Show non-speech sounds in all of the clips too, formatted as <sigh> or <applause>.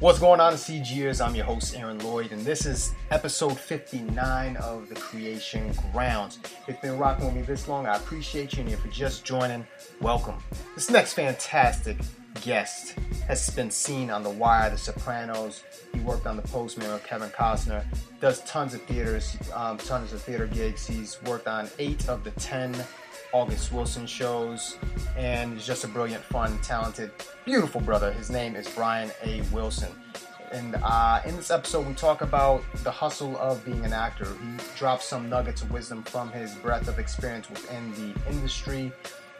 What's going on, CGers? I'm your host, Aaron Lloyd, and this is episode 59 of The Creation Grounds. If you've been rocking with me this long, I appreciate you, and if you're just joining, welcome. This next fantastic guest has been seen on The Wire, The Sopranos. He worked on The Postman with Kevin Costner, does tons of theaters, um, tons of theater gigs. He's worked on eight of the 10 August Wilson shows, and he's just a brilliant, fun, talented, beautiful brother. His name is Brian A. Wilson. And uh, in this episode, we talk about the hustle of being an actor. He drops some nuggets of wisdom from his breadth of experience within the industry,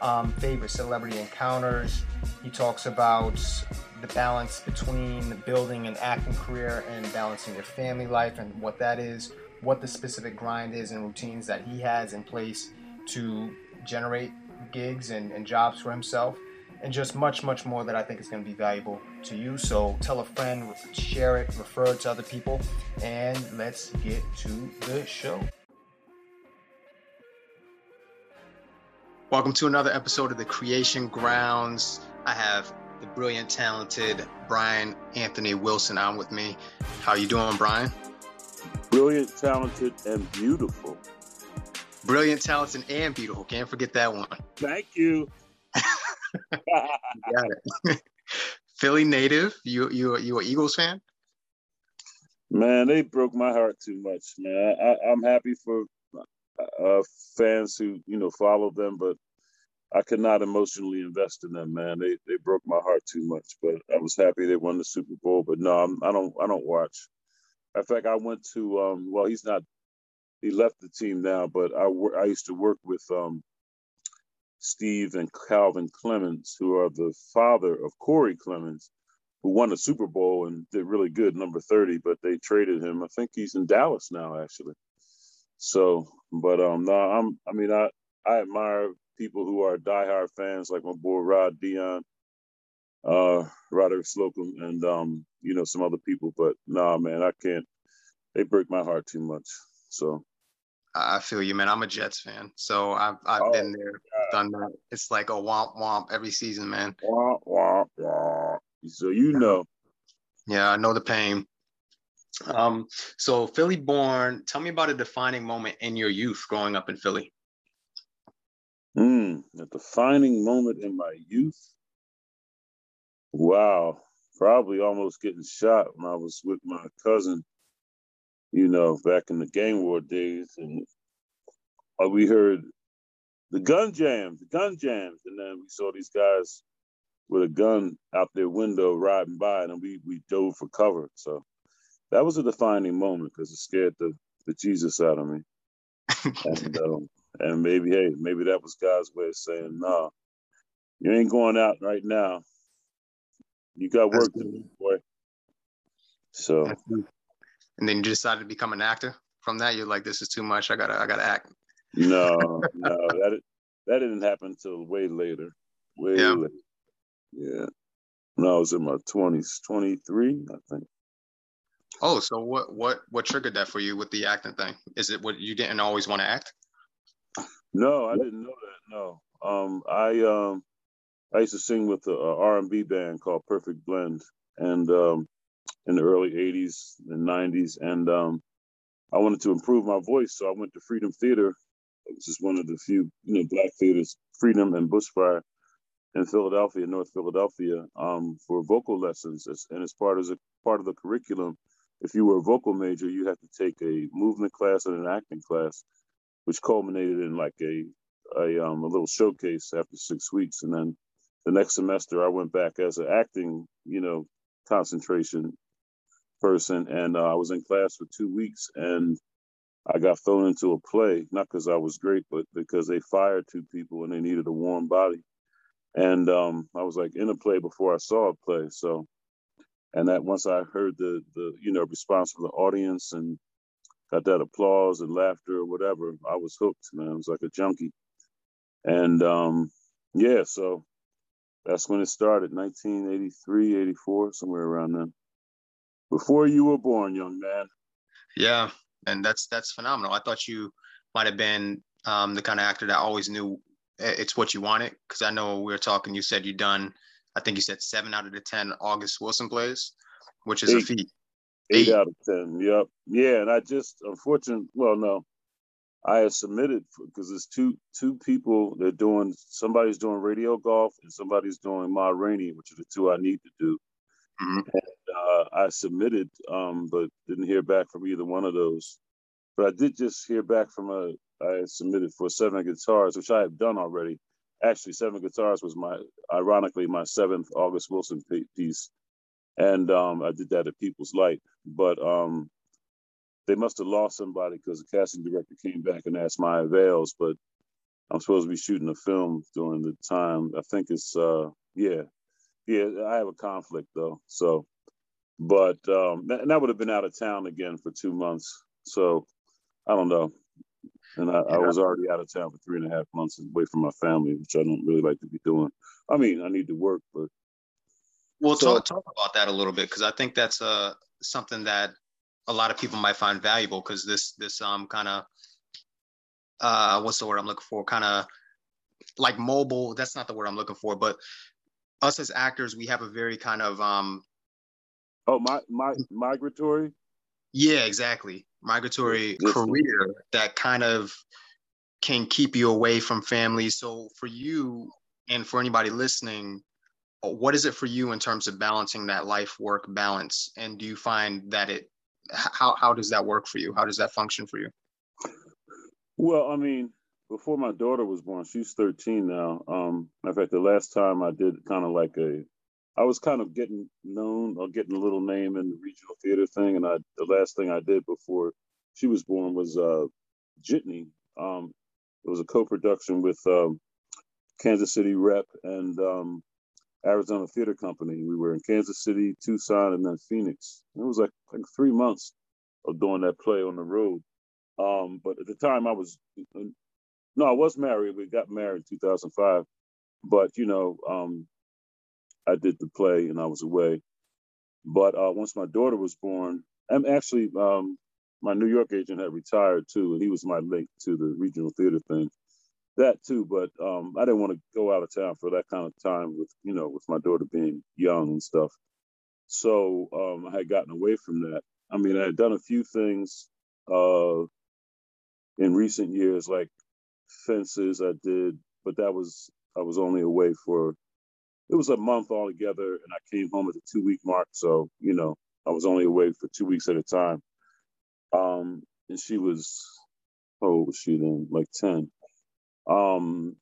um, favorite celebrity encounters. He talks about the balance between building an acting career and balancing your family life and what that is, what the specific grind is and routines that he has in place to generate gigs and, and jobs for himself and just much, much more that I think is going to be valuable to you. So tell a friend, share it, refer it to other people, and let's get to the show. Welcome to another episode of the Creation Grounds. I have the brilliant, talented Brian Anthony Wilson on with me. How you doing, Brian? Brilliant, talented, and beautiful. Brilliant, talented, and beautiful. Can't forget that one. Thank you. <laughs> got it. <laughs> Philly native. You you you a Eagles fan? Man, they broke my heart too much, man. I, am happy for uh, fans who you know follow them, but I could not emotionally invest in them, man. They they broke my heart too much. But I was happy they won the Super Bowl. But no, I'm, I don't I don't watch. In fact, I went to um, well, he's not he left the team now, but I I used to work with um, Steve and Calvin Clemens, who are the father of Corey Clemens, who won a Super Bowl and did really good, number 30, but they traded him. I think he's in Dallas now, actually. So, but um, no, I'm. I mean, I I admire people who are diehard fans, like my boy Rod Dion, uh, Roderick Slocum, and um, you know, some other people. But nah, man, I can't. They break my heart too much. So I feel you, man. I'm a Jets fan, so I've I've oh, been there, done that. It's like a womp womp every season, man. Womp womp womp. So you know. Yeah, I know the pain. Um, so Philly born. Tell me about a defining moment in your youth growing up in Philly. Hmm, a defining moment in my youth. Wow, probably almost getting shot when I was with my cousin you know, back in the gang war days, and uh, we heard the gun jams, the gun jams, and then we saw these guys with a gun out their window riding by, and we we dove for cover. So that was a defining moment because it scared the the Jesus out of me. and <laughs> um, and maybe hey, maybe that was God's way of saying, "No, nah, you ain't going out right now. You got work to do, boy." So and then you decided to become an actor from that you're like this is too much. I gotta i gotta act. No <laughs> no that that didn't happen until way later way yeah. later. Yeah. When i was in my 20s 23 i think. Oh so what what what triggered that for you with the acting thing? Is it what you didn't always want to act? No i didn't know that no. Um i um i used to sing with a, a r&b band called perfect blend and um in the early 80s and 90s. And um, I wanted to improve my voice. So I went to Freedom Theater, which is one of the few, you know, black theaters, Freedom and Bushfire in Philadelphia, North Philadelphia, um, for vocal lessons. And as part of, a, part of the curriculum, if you were a vocal major, you had to take a movement class and an acting class, which culminated in like a a, um, a little showcase after six weeks. And then the next semester, I went back as an acting, you know, concentration person, and uh, I was in class for two weeks, and I got thrown into a play, not because I was great, but because they fired two people and they needed a warm body, and um, I was like in a play before I saw a play, so. And that once I heard the the you know response from the audience and got that applause and laughter or whatever, I was hooked, man. I was like a junkie. And um, yeah, so that's when it started, 1983, 84, somewhere around then before you were born, young man. Yeah, and that's that's phenomenal. I thought you might have been um, the kind of actor that always knew it's what you wanted. Because I know we were talking. You said you done. I think you said seven out of the ten August Wilson plays. which is eight, a feat. Eight, eight out of ten. Yep. Yeah, and I just unfortunately, well, no, I have submitted because there's two two people. They're doing somebody's doing radio golf and somebody's doing Ma Rainey, which are the two I need to do. Mm-hmm. Uh, I submitted, um, but didn't hear back from either one of those. But I did just hear back from a. I submitted for seven guitars, which I have done already. Actually, seven guitars was my, ironically, my seventh August Wilson piece, and um, I did that at People's Light. But um, they must have lost somebody because the casting director came back and asked my avails. But I'm supposed to be shooting a film during the time. I think it's uh, yeah, yeah. I have a conflict though, so. But um, and that would have been out of town again for two months. So I don't know. And I. I, was already out of town for three and a half months away from my family, which I don't really like to be doing. I mean, I need to work, but well, so, talk talk about that a little bit because I think that's uh something that a lot of people might find valuable because this this um kind of uh what's the word I'm looking for? Kind of like mobile. That's not the word I'm looking for, but us as actors, we have a very kind of um. Oh, my my migratory. Yeah, exactly. Migratory career that kind of can keep you away from family. So for you and for anybody listening, what is it for you in terms of balancing that life work balance? And do you find that it how how does that work for you? How does that function for you? Well, I mean, before my daughter was born, she's 13 now. Um, in fact, the last time I did kind of like a, I was kind of getting known or getting a little name in the regional theater thing, and I the last thing I did before she was born was uh, Jitney. Um, it was a co-production with um, Kansas City Rep and um, Arizona Theater Company. We were in Kansas City, Tucson, and then Phoenix. It was like like three months of doing that play on the road. Um, but at the time, I was no, I was married. We got married in 2005. But you know, um, I did the play and I was away. But uh, once my daughter was born, I'm actually, um, my New York agent had retired too, and he was my link to the regional theater thing that too, but um, I didn't want to go out of town for that kind of time with you know with my daughter being young and stuff. So um, I had gotten away from that. I mean, I had done a few things uh, in recent years, like fences. I did, but that was I was only away for it was a month altogether, and I came home at the two week mark. So you know, I was only away for two weeks at a time. Um, and she was, oh, was she then? Like ten. Um,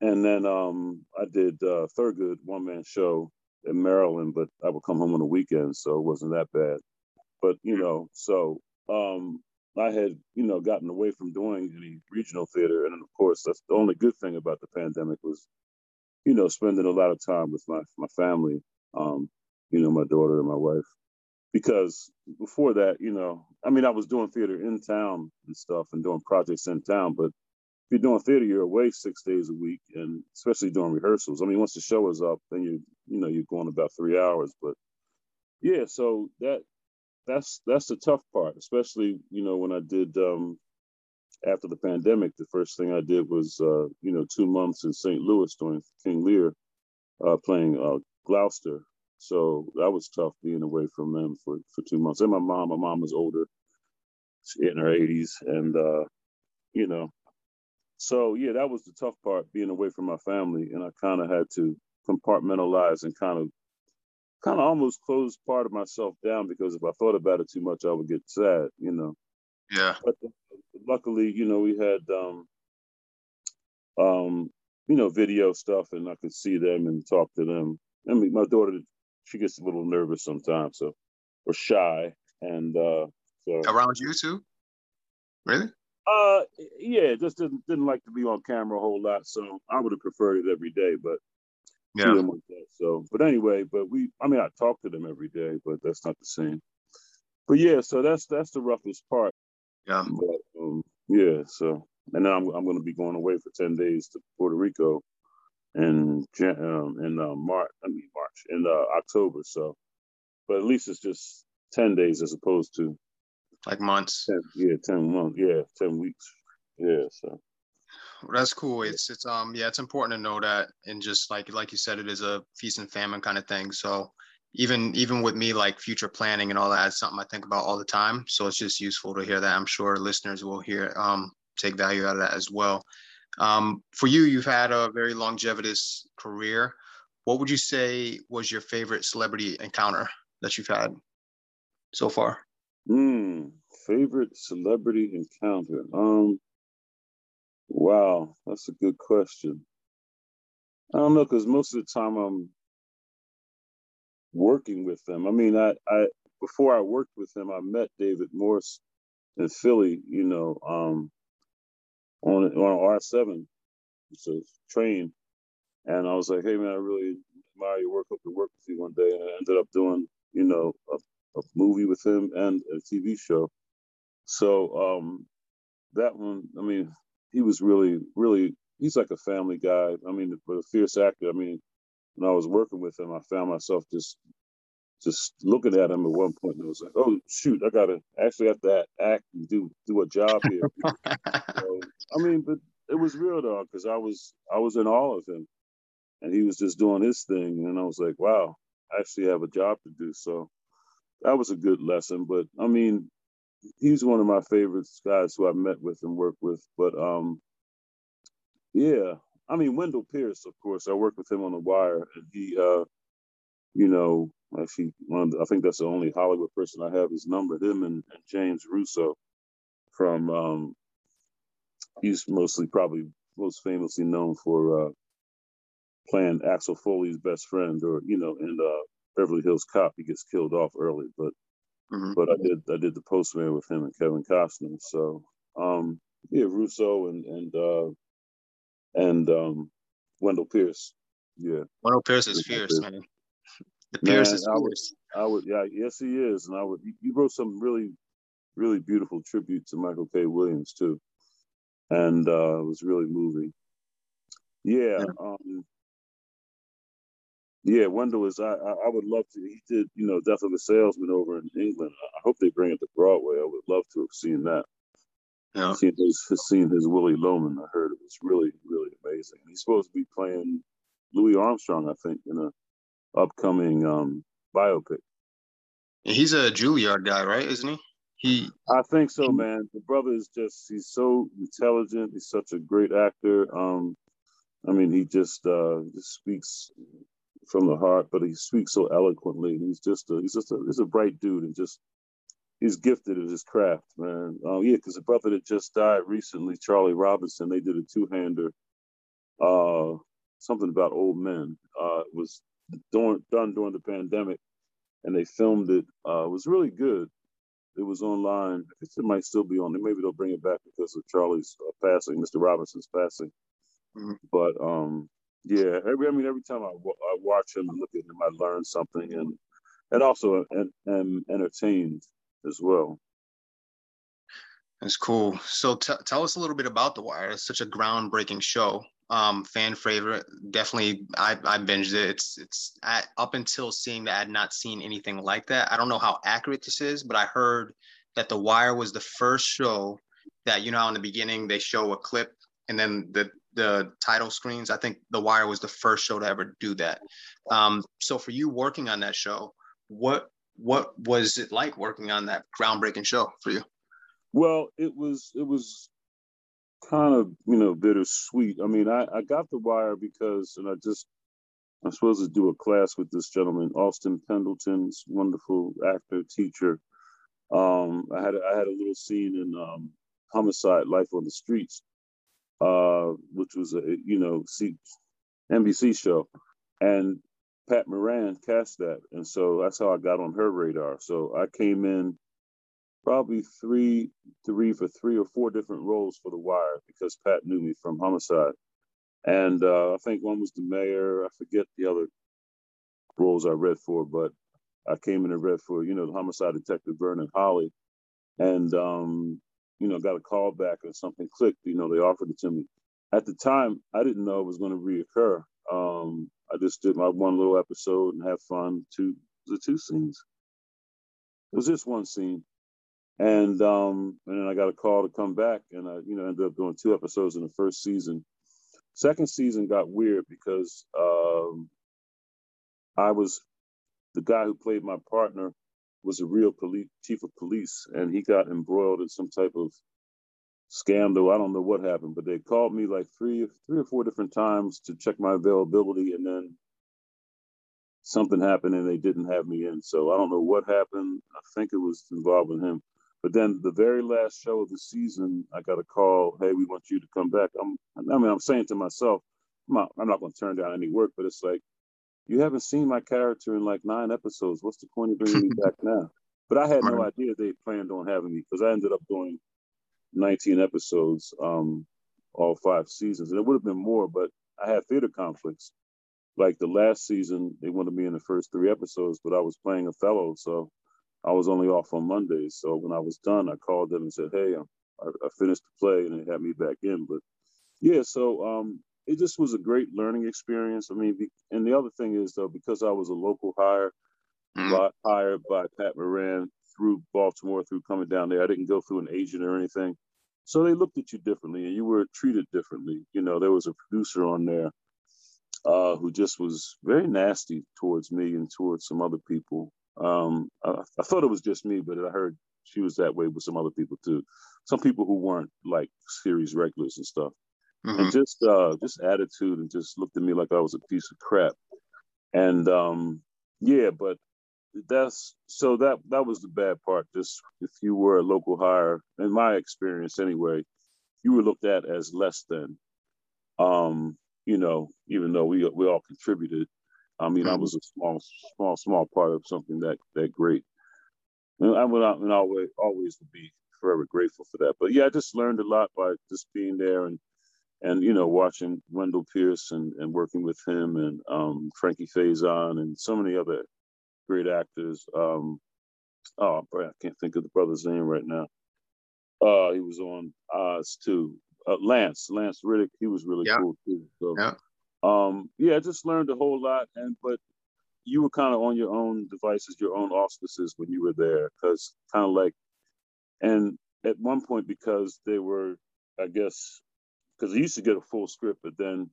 and then um, I did uh, Thurgood one man show in Maryland, but I would come home on the weekends, so it wasn't that bad. But you know, so um, I had you know gotten away from doing any regional theater, and of course, that's the only good thing about the pandemic was, you know, spending a lot of time with my my family, um, you know, my daughter and my wife. Because before that, you know, I mean, I was doing theater in town and stuff, and doing projects in town, but if you're doing theater, you're away six days a week, and especially during rehearsals. I mean, once the show is up, then you you know you're going about three hours. But yeah, so that that's that's the tough part, especially you know when I did um, after the pandemic. The first thing I did was uh, you know two months in St. Louis doing King Lear, uh, playing uh, Gloucester. So that was tough being away from them for for two months. And my mom, my mom was older, she's in her 80s, and uh, you know so yeah, that was the tough part, being away from my family, and I kind of had to compartmentalize and kind of, kind of almost close part of myself down because if I thought about it too much, I would get sad, you know. Yeah. But luckily, you know, we had, um, um, you know, video stuff, and I could see them and talk to them. I mean, my daughter, she gets a little nervous sometimes, so or shy, and uh, so around you too. Really? Uh, yeah, just didn't didn't like to be on camera a whole lot, so I would have preferred it every day, but yeah. Like so, but anyway, but we, I mean, I talk to them every day, but that's not the same. But yeah, so that's that's the roughest part. Yeah. But, yeah. So, and then I'm I'm going to be going away for ten days to Puerto Rico, in um, in uh, March. I mean March in uh, October. So, but at least it's just ten days as opposed to like months. 10, yeah, ten months. Yeah, ten weeks. Yeah, so. Well, that's cool. It's it's um yeah, it's important to know that, and just like like you said, it is a feast and famine kind of thing. So even even with me like future planning and all that is something I think about all the time. So it's just useful to hear that. I'm sure listeners will hear um, take value out of that as well. Um, for you, you've had a very longevitous career. What would you say was your favorite celebrity encounter that you've had so far? Hmm, favorite celebrity encounter. Um, wow, that's a good question. I don't know because most of the time I'm working with them. I mean, I, I before I worked with him, I met David Morse in Philly. You know, um, on on R seven, it's a train, and I was like, hey man, I really admire your work. Hope to work with you one day. And I ended up doing, you know, a, a movie with him and a TV show. So um, that one, I mean, he was really, really, he's like a family guy. I mean, but a fierce actor. I mean, when I was working with him, I found myself just just looking at him at one point and I was like, oh shoot, I gotta actually have to act and do do a job here. <laughs> so, I mean, but it was real though, because I was I was in awe of him. And he was just doing his thing. And I was like, wow, I actually have a job to do. So that was a good lesson. But I mean, he's one of my favorite guys who I met with and worked with. But um yeah, I mean, Wendell Pierce, of course, I worked with him on The Wire, and he, uh, you know, actually, one the, I think that's the only Hollywood person I have his number. Him and, and James Russo from, um, he's mostly probably most famously known for uh, playing Axel Foley's best friend, or you know, in uh, Beverly Hills Cop, he gets killed off early, but mm-hmm. but I did I did the Postman with him and Kevin Costner. So um, yeah, Russo and and uh, and um, Wendell Pierce. Yeah. Wendell Pierce is fierce, man. The Pierce man, is fierce. I would, I would, yeah, yes, he is. And I would, you wrote some really, really beautiful tribute to Michael K. Williams, too. And uh, it was really moving. Yeah. yeah. Um, yeah, Wendell is. I, I, I would love to. He did, you know, Death of a Salesman over in England. I hope they bring it to Broadway. I would love to have seen that. Yeah. Seen his, his Willy Loman. I heard it was really, really amazing. He's supposed to be playing Louis Armstrong, I think, in a upcoming um, biopic. He's a Juilliard guy, right? Isn't he? He. I think so, man. The brother is just—he's so intelligent. He's such a great actor. Um, I mean, he just uh, just speaks from the heart, but he speaks so eloquently. He's just a, he's just a, he's a bright dude, and just he's gifted at his craft, man. Oh yeah, because the brother that just died recently, Charlie Robinson, they did a two-hander, uh, something about old men. Uh, it was done during the pandemic, and they filmed it. Uh, it was really good. It was online. It might still be on. Maybe they'll bring it back because of Charlie's uh, passing, Mr. Robinson's passing. Mm-hmm. But um, yeah, every I mean, every time I, I watch him and look at him, I learn something, and and also am, am entertained as well. That's cool. So t- tell us a little bit about The Wire. It's such a groundbreaking show. Um, fan favorite. Definitely, I, I binged it. It's it's at, up until seeing that, I had not seen anything like that. I don't know how accurate this is, but I heard that The Wire was the first show that you know how in the beginning they show a clip and then the the title screens. I think The Wire was the first show to ever do that. Um, so for you working on that show, what what was it like working on that groundbreaking show for you? Well, it was it was kind of you know bittersweet. I mean, I I got the wire because, and I just I'm supposed to do a class with this gentleman, Austin Pendleton's wonderful actor teacher. Um, I had I had a little scene in um, Homicide: Life on the Streets, uh, which was a you know NBC show, and Pat Moran cast that, and so that's how I got on her radar. So I came in probably three, three for three or four different roles for The Wire because Pat knew me from Homicide, and uh, I think one was the mayor. I forget the other roles I read for, but I came in and read for you know the Homicide Detective Vernon Holley, and um, you know got a call back and something clicked. You know they offered it to me. At the time, I didn't know it was going to reoccur. Um, I just did my one little episode and have fun. Two the two scenes. It was just one scene, and um, and then I got a call to come back, and I you know ended up doing two episodes in the first season. Second season got weird because um, I was the guy who played my partner was a real police chief of police, and he got embroiled in some type of scandal. I don't know what happened, but they called me like three, three or four different times to check my availability, and then something happened and they didn't have me in. So I don't know what happened. I think it was involved with him. But then the very last show of the season, I got a call. Hey, we want you to come back. I'm, I mean, I'm saying to myself, I'm not, I'm not going to turn down any work, but it's like, you haven't seen my character in like nine episodes. What's the point of bringing me <laughs> back now? But I had no idea they planned on having me because I ended up doing 19 episodes, um, all five seasons, and it would have been more, but I had theater conflicts. Like the last season, they wanted me in the first three episodes, but I was playing Othello, so I was only off on Mondays. So when I was done, I called them and said, "Hey, I, I finished the play," and they had me back in. But yeah, so um, it just was a great learning experience. I mean, and the other thing is though, because I was a local hire, mm-hmm. hired by Pat Moran through Baltimore, through coming down there, I didn't go through an agent or anything. So they looked at you differently, and you were treated differently. You know, there was a producer on there uh, who just was very nasty towards me and towards some other people. Um, I, I, thought it was just me, but I heard she was that way with some other people too. Some people who weren't like series regulars and stuff, mm-hmm. and just uh, just attitude and just looked at me like I was a piece of crap. And um, yeah, but that's so that that was the bad part. Just if you were a local hire, in my experience anyway, you were looked at as less than. Um, you know, even though we we all contributed. I mean, mm-hmm. I was a small, small, small part of something that that great. And I would and always always would be forever grateful for that. But yeah, I just learned a lot by just being there and and you know watching Wendell Pierce and, and working with him and um, Frankie Faison and so many other great actors. Um, oh, I can't think of the brother's name right now. Uh, he was on Oz too uh, Lance, Lance Reddick, he was really yeah. cool too. So, yeah. um, yeah, I just learned a whole lot. And but you were kind of on your own devices, your own auspices when you were there, because kind of like, and at one point because they were, I guess, because I used to get a full script, but then,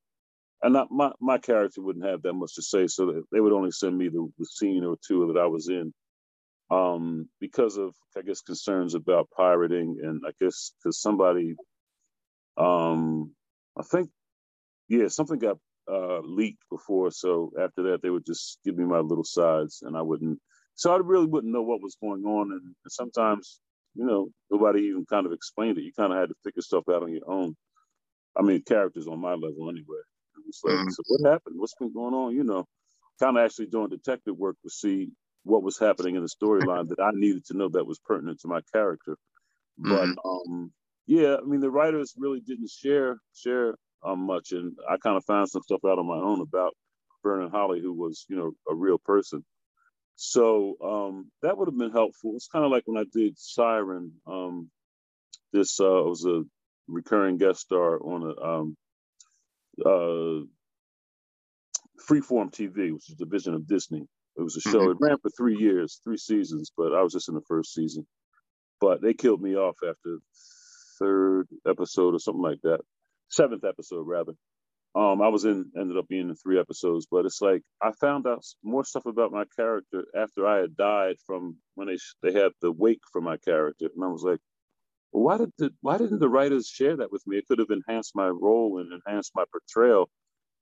and my my character wouldn't have that much to say, so they would only send me the, the scene or two that I was in. Um, because of I guess concerns about pirating, and I guess because somebody um, I think, yeah, something got uh, leaked before. So after that, they would just give me my little sides, and I wouldn't. So I really wouldn't know what was going on, and, and sometimes, you know, nobody even kind of explained it. You kind of had to figure stuff out on your own. I mean, characters on my level anyway. It's like, mm-hmm. so what happened? What's been going on? You know, kind of actually doing detective work to see what was happening in the storyline that I needed to know that was pertinent to my character. But mm-hmm. um, yeah, I mean the writers really didn't share share um, much, and I kind of found some stuff out on my own about Vernon Holley, who was you know a real person. So um, that would have been helpful. It's kind of like when I did Siren. Um, this uh, was a recurring guest star on a um, uh, Freeform TV, which is a division of Disney. It was a show. Mm-hmm. It ran for three years, three seasons, but I was just in the first season. But they killed me off after third episode or something like that, seventh episode rather. Um, I was in, ended up being in three episodes, but it's like I found out more stuff about my character after I had died from when they they had the wake for my character, and I was like, why did the, why didn't the writers share that with me? It could have enhanced my role and enhanced my portrayal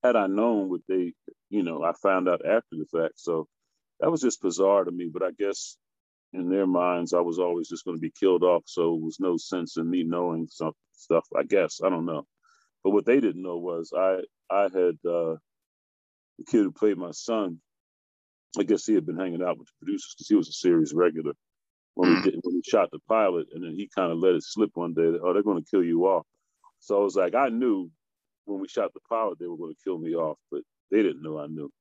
had I known what they, you know, I found out after the fact. So that was just bizarre to me. But I guess in their minds, I was always just going to be killed off. So it was no sense in me knowing some stuff. I guess I don't know, but what they didn't know was I I had uh, the kid who played my son. I guess he had been hanging out with the producers because he was a series regular when we did, when we shot the pilot, and then he kind of let it slip one day. That, oh, they're going to kill you off. So I was like, I knew when we shot the pilot they were going to kill me off, but they didn't know I knew.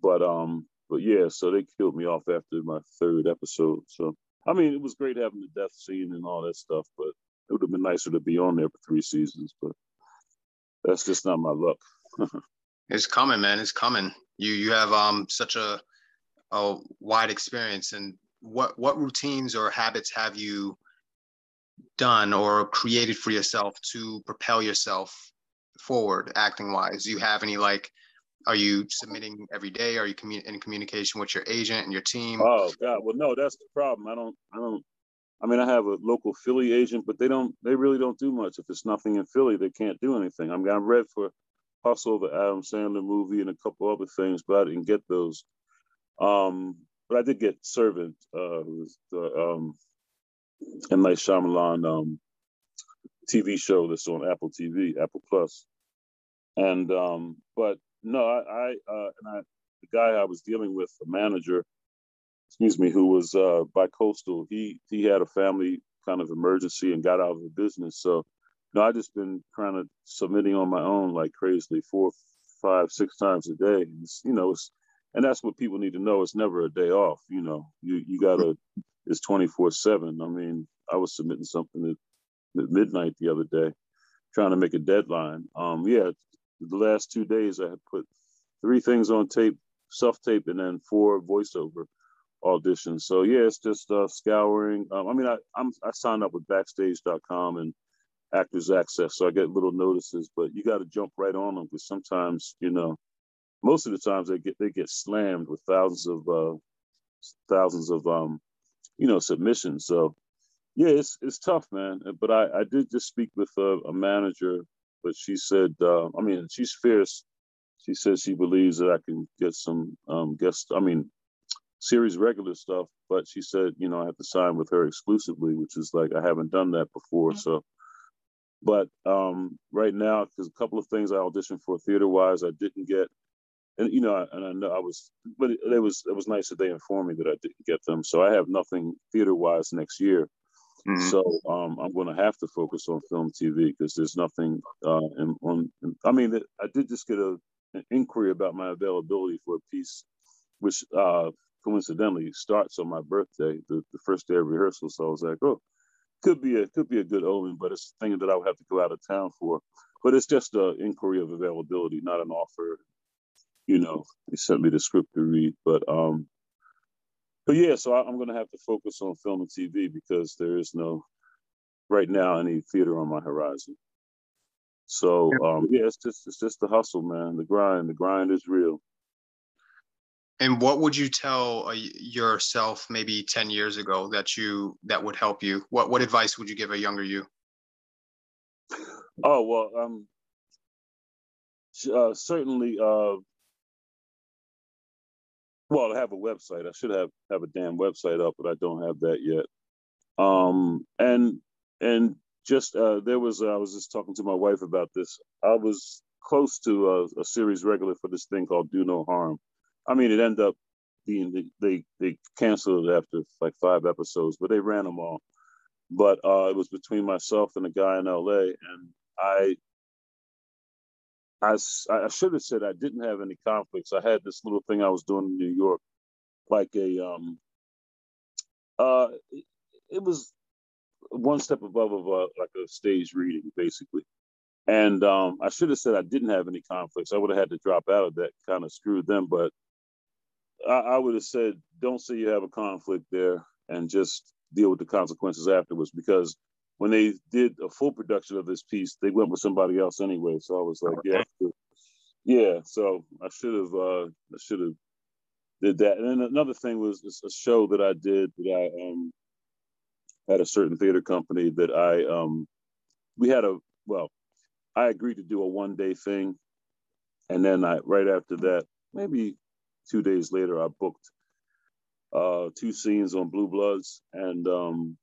But um, but yeah, so they killed me off after my third episode. So I mean, it was great having the death scene and all that stuff, but it would have been nicer to be on there for three seasons. But that's just not my luck. <laughs> it's coming, man. It's coming. You you have um such a a wide experience, and what what routines or habits have you done or created for yourself to propel yourself forward acting wise? Do you have any like are you submitting every day? Are you commun- in communication with your agent and your team? Oh God, well no, that's the problem. I don't, I don't. I mean, I have a local Philly agent, but they don't, they really don't do much. If it's nothing in Philly, they can't do anything. I mean, I read for Hustle, the Adam Sandler movie, and a couple other things, but I didn't get those. Um, but I did get Servant, uh, the um, M Night Shyamalan um, TV show that's on Apple TV, Apple Plus. Plus, and um, but no, I, I uh, and I, the guy I was dealing with, the manager, excuse me, who was uh, bi-coastal, he he had a family kind of emergency and got out of the business. So, no, I just been kind of submitting on my own like crazily, four, five, six times a day. It's, you know, it's and that's what people need to know. It's never a day off. You know, you you gotta. It's twenty four seven. I mean, I was submitting something at, at midnight the other day, trying to make a deadline. Um, yeah, the last two days I had put three things on tape, self tape, and then four voiceover auditions. So yeah, it's just uh, scouring. Um, I mean, I I'm, I signed up with Backstage.com and Actors Access, so I get little notices. But you got to jump right on them because sometimes you know, most of the times they get they get slammed with thousands of uh, thousands of um, you know submissions. So yeah, it's it's tough, man. But I I did just speak with a, a manager but she said, uh, I mean, she's fierce. She says she believes that I can get some um, guest, I mean, series regular stuff. But she said, you know, I have to sign with her exclusively, which is like I haven't done that before. Mm-hmm. So, but um, right now, because a couple of things I auditioned for theater wise, I didn't get, and you know, and I know I was, but it, it was it was nice that they informed me that I didn't get them. So I have nothing theater wise next year. Mm-hmm. So um, I'm going to have to focus on film TV because there's nothing uh, in, on. In, I mean, I did just get a, an inquiry about my availability for a piece, which uh, coincidentally starts on my birthday, the, the first day of rehearsal. So I was like, oh, could be a could be a good omen, but it's a thing that I would have to go out of town for. But it's just an inquiry of availability, not an offer. You know, he sent me the script to read, but um, but yeah, so I, am going to have to focus on film and TV because there is no right now any theater on my horizon. So um, yeah, it's just it's just the hustle, man. The grind, the grind is real. And what would you tell uh, yourself maybe ten years ago that you that would help you? What what advice would you give a younger you? Oh well, um, uh, certainly uh, well, I have a website. I should have have a damn website up, but I don't have that yet. Um, and and just uh, there was uh, I was just talking to my wife about this. I was close to a, a, series regular for this thing called Do No Harm. I mean, it ended up being they they canceled it after like five episodes, but they ran them all. But uh, it was between myself and a guy in L.A. and I I, I should have said I didn't have any conflicts. I had this little thing I was doing in New York, like a um, uh, it, was one step above of a, like a stage reading, basically. And um, I should have said I didn't have any conflicts. I would have had to drop out of that, kind of screwed them. But I, I would have said, don't say you have a conflict there, and just deal with the consequences afterwards. Because when they did a full production of this piece, they went with somebody else anyway. So I was like, yeah, yeah. So I should have, uh, I should have did that. And then another thing was a show that I did that I um, had a certain theater company that I um, we had a well, I agreed to do a one day thing, and then I right after that, maybe two days later, I booked uh, two scenes on Blue Bloods, and um,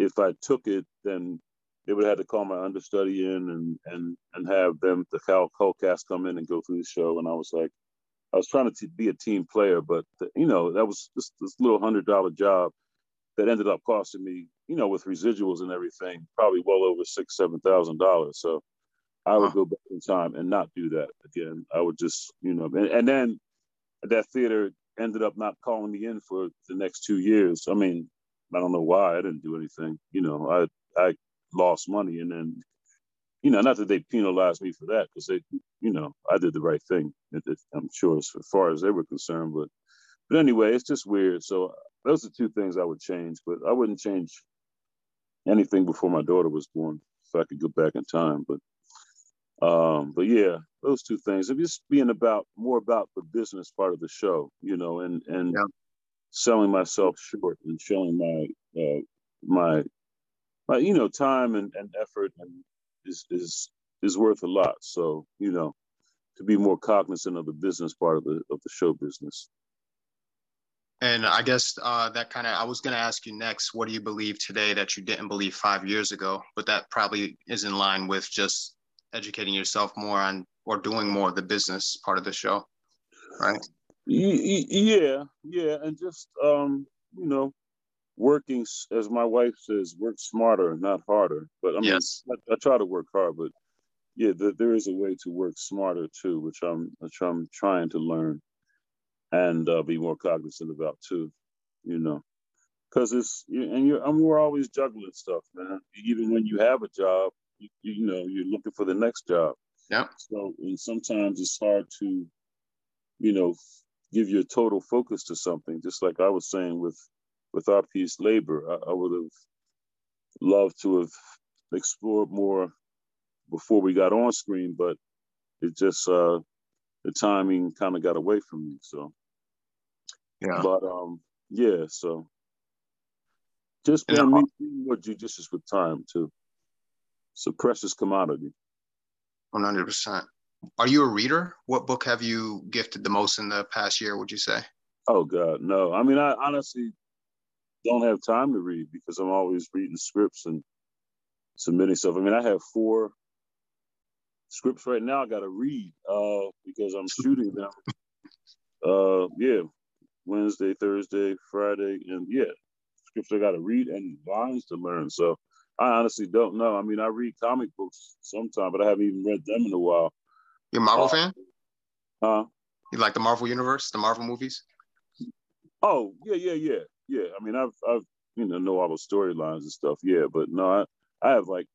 if I took it, then they would have to call my understudy in and and and have them the whole cast come in and go through the show. And I was like, I was trying to t- be a team player, but the, you know that was this, this little hundred dollar job that ended up costing me, you know, with residuals and everything, probably well over six seven thousand dollars. So I would go back in time and not do that again. I would just, you know, and, and then that theater ended up not calling me in for the next two years. I mean, I don't know why I didn't do anything. You know, I I lost money, and then you know, not that they penalized me for that because they, you know, I did the right thing. I'm sure as far as they were concerned, but but anyway, it's just weird. So those are two things I would change, but I wouldn't change anything before my daughter was born if I could go back in time. But Um, but yeah, those two things. It just being about more about the business part of the show, you know, and and yeah. Selling myself short and showing my uh, my my you know time and, and effort and is is is worth a lot. So you know, to be more cognizant of the business part of the of the show business. And I guess uh, that kind of, I was going to ask you next, what do you believe today that you didn't believe five years ago? But that probably is in line with just educating yourself more on or doing more of the business part of the show, right? Yeah, yeah. And just, um, you know, working, as my wife says, work smarter, not harder. But I mean, yes. I, I try to work hard, but yeah, the, there is a way to work smarter too, which I'm, which I'm trying to learn and uh, be more cognizant about too, you know, because it's and you're I mean, we're always juggling stuff, man. Even when you have a job, you, you know you're looking for the next job. Yeah. So and sometimes it's hard to, you know, give your total focus to something. Just like I was saying with with our piece, labor, I, I would have loved to have explored more before we got on screen, but it just uh the timing kind of got away from me. So yeah. But um, yeah. So just being being more judicious with time too. It's a precious commodity. One hundred percent. Are you a reader? What book have you gifted the most in the past year? Would you say? Oh God, no. I mean, I honestly don't have time to read because I'm always reading scripts and submitting stuff. I mean, I have four scripts right now I got to read uh, because I'm shooting them. Uh, yeah, Wednesday, Thursday, Friday, and yeah, scripts I got to read and lines to learn. So I honestly don't know. I mean, I read comic books sometimes, but I haven't even read them in a while. You a Marvel uh, fan? Huh? You like the Marvel universe, the Marvel movies? Oh yeah, yeah, yeah, yeah. I mean, I've I've you know know all the storylines and stuff. Yeah, but no, I I have like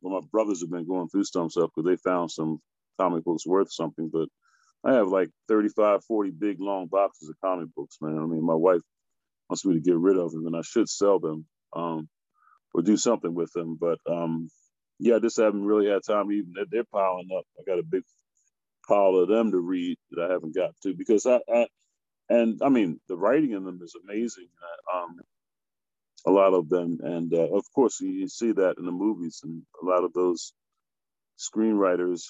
well, my brothers have been going through some stuff because they found some comic books worth something, but I have like 35, 40 big long boxes of comic books, man. I mean, my wife wants me to get rid of them and I should sell them um, or do something with them. But um, yeah, I just haven't really had time. Even they're piling up. I got a big pile of them to read that I haven't got to because I, I and I mean, the writing in them is amazing. Um, a lot of them, and uh, of course, you see that in the movies, and a lot of those screenwriters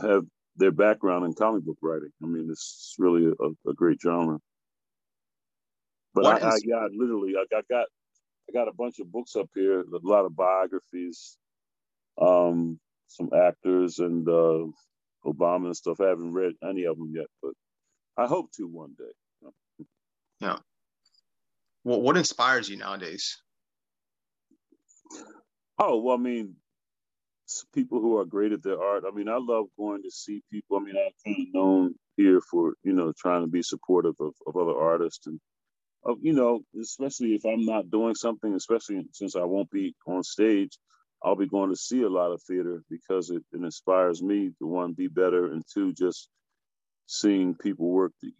have their background in comic book writing. I mean, it's really a, a great genre. But I, I, got literally, I got, got, I got a bunch of books up here, a lot of biographies, um, some actors and uh, Obama and stuff. I haven't read any of them yet, but I hope to one day. Yeah. Well, what inspires you nowadays? Oh well, I mean, people who are great at their art. I mean, I love going to see people. I mean, I'm kind of known here for you know trying to be supportive of, of other artists and of you know especially if I'm not doing something, especially since I won't be on stage. I'll be going to see a lot of theater because it, it inspires me to one be better and two just seeing people work the,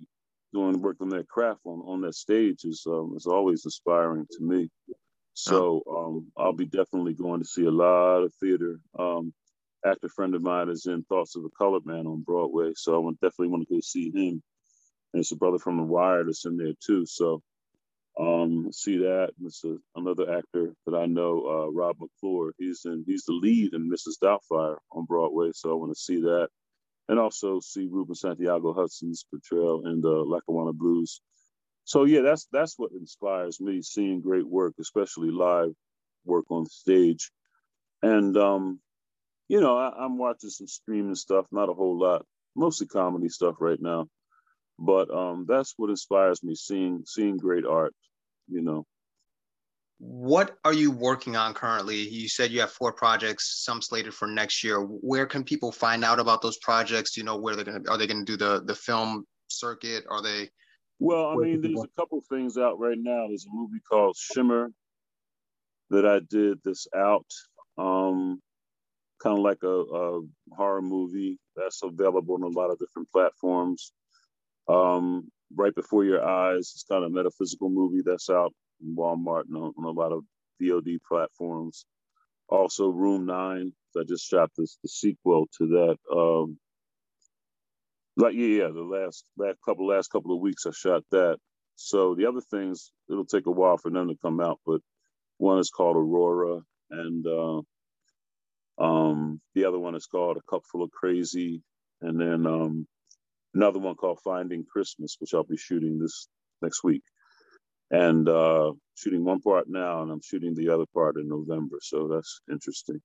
doing work on their craft on, on that stage is um, is always inspiring to me. So um, I'll be definitely going to see a lot of theater. Um, actor friend of mine is in Thoughts of a Colored Man on Broadway, so I definitely want to go see him. And it's a brother from The Wire that's in there too. So um, see that. It's a, another actor that I know, uh, Rob McClure. He's in. He's the lead in Mrs. Doubtfire on Broadway, so I want to see that. And also see Ruben Santiago Hudson's portrayal in the Lackawanna Blues so yeah, that's that's what inspires me, seeing great work, especially live work on stage. And um, you know, I, am watching some streaming stuff, not a whole lot, mostly comedy stuff right now. But um, that's what inspires me, seeing seeing great art, you know. What are you working on currently? You said you have four projects, some slated for next year. Where can people find out about those projects? Do you know where they're gonna are they gonna do the the film circuit? Are they well, I mean, there's a couple things out right now. There's a movie called Shimmer that I did this out. Um, kind of like a, a, horror movie that's available on a lot of different platforms. Um, right before your eyes, it's kind of a metaphysical movie that's out in Walmart and on, on a lot of VOD platforms. Also, Room Nine I just shot this the sequel to that. Um, like yeah, yeah, the last last couple last couple of weeks I shot that. So the other things it'll take a while for them to come out, but one is called Aurora, and uh, um, the other one is called A Cup Full of Crazy, and then um, another one called Finding Christmas, which I'll be shooting this next week, and uh, shooting one part now, and I'm shooting the other part in November. So that's interesting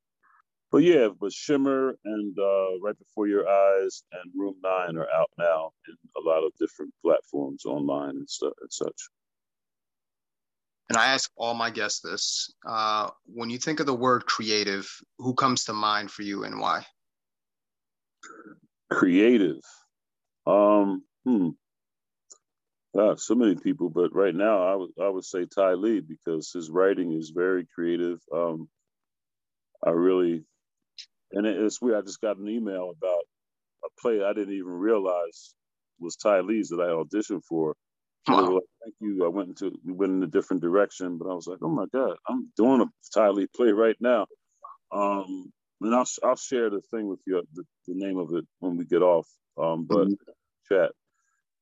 but yeah, but Shimmer and uh, Right Before Your Eyes and Room Nine are out now in a lot of different platforms online and stuff and such. And I ask all my guests this: uh, when you think of the word creative, who comes to mind for you and why? Creative, um, hmm. Ah, so many people, but right now I would I would say Tylie because his writing is very creative. Um, I really and it's weird. I just got an email about a play I didn't even realize was Tylie's that I auditioned for. Wow. Like, Thank you. I went into we went in a different direction, but I was like, oh my god, I'm doing a Tylie play right now. Um, and I'll I'll share the thing with you, the, the name of it when we get off. Um, but mm-hmm. Chat.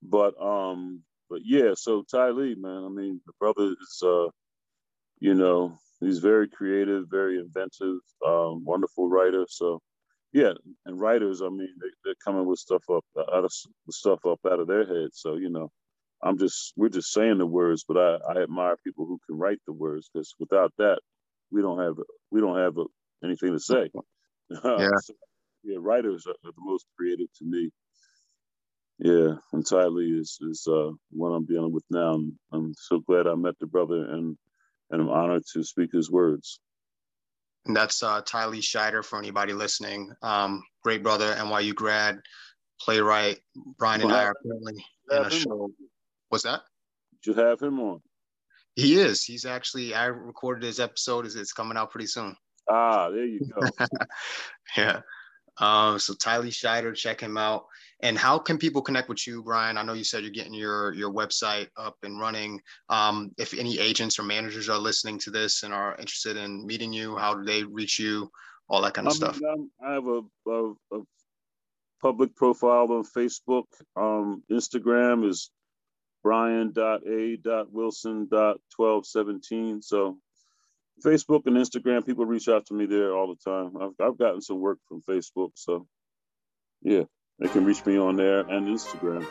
But um, but yeah. So Tylie, man. I mean, the brother is uh, you know, he's very creative, very inventive, um, wonderful writer. So, yeah, and writers, I mean, they, are coming with stuff up out of stuff up out of their heads. So, you know, I'm just we're just saying the words, but I, I admire people who can write the words because without that, we don't have we don't have anything to say. <laughs> Yeah, so, yeah, writers are, the most creative to me. Yeah, and Tylie is is uh, what I'm dealing with now. I'm, I'm so glad I met the brother and and I'm honored to speak his words. And that's uh, Tylie Shider for anybody listening. Um, great brother, NYU grad, playwright. Brian and I are currently in a show. On. What's that? Did you have him on? He is. He's actually. I recorded his episode. Is it's coming out pretty soon. Ah, there you go. <laughs> yeah. Um, so Tylie Shider, check him out. And how can people connect with you, Brian? I know you said you're getting your your website up and running. Um, if any agents or managers are listening to this and are interested in meeting you, how do they reach you? All that kind of I stuff. Mean, I have a, a, a, public profile on Facebook. Um, Instagram is brian.a.wilson.1217. So Facebook and Instagram, people reach out to me there all the time. I've, I've gotten some work from Facebook. So, yeah, they can reach me on there and Instagram.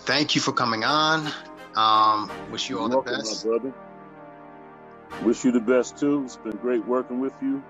Thank you for coming on. Um, wish you all You're the welcome, best. brother. Wish you the best too. It's been great working with you.